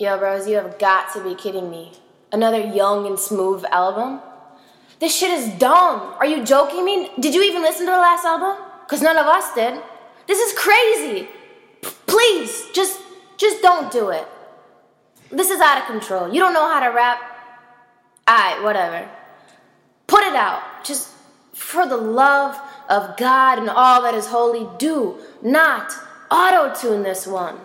Yo, bros, you have got to be kidding me. Another young and Smoove album? This shit is dumb. Are you joking me? Did you even listen to the last album? Cause none of us did. This is crazy. P- please, just just don't do it. This is out of control. You don't know how to rap? Alright, whatever. Put it out. Just for the love of God and all that is holy, do not auto tune this one.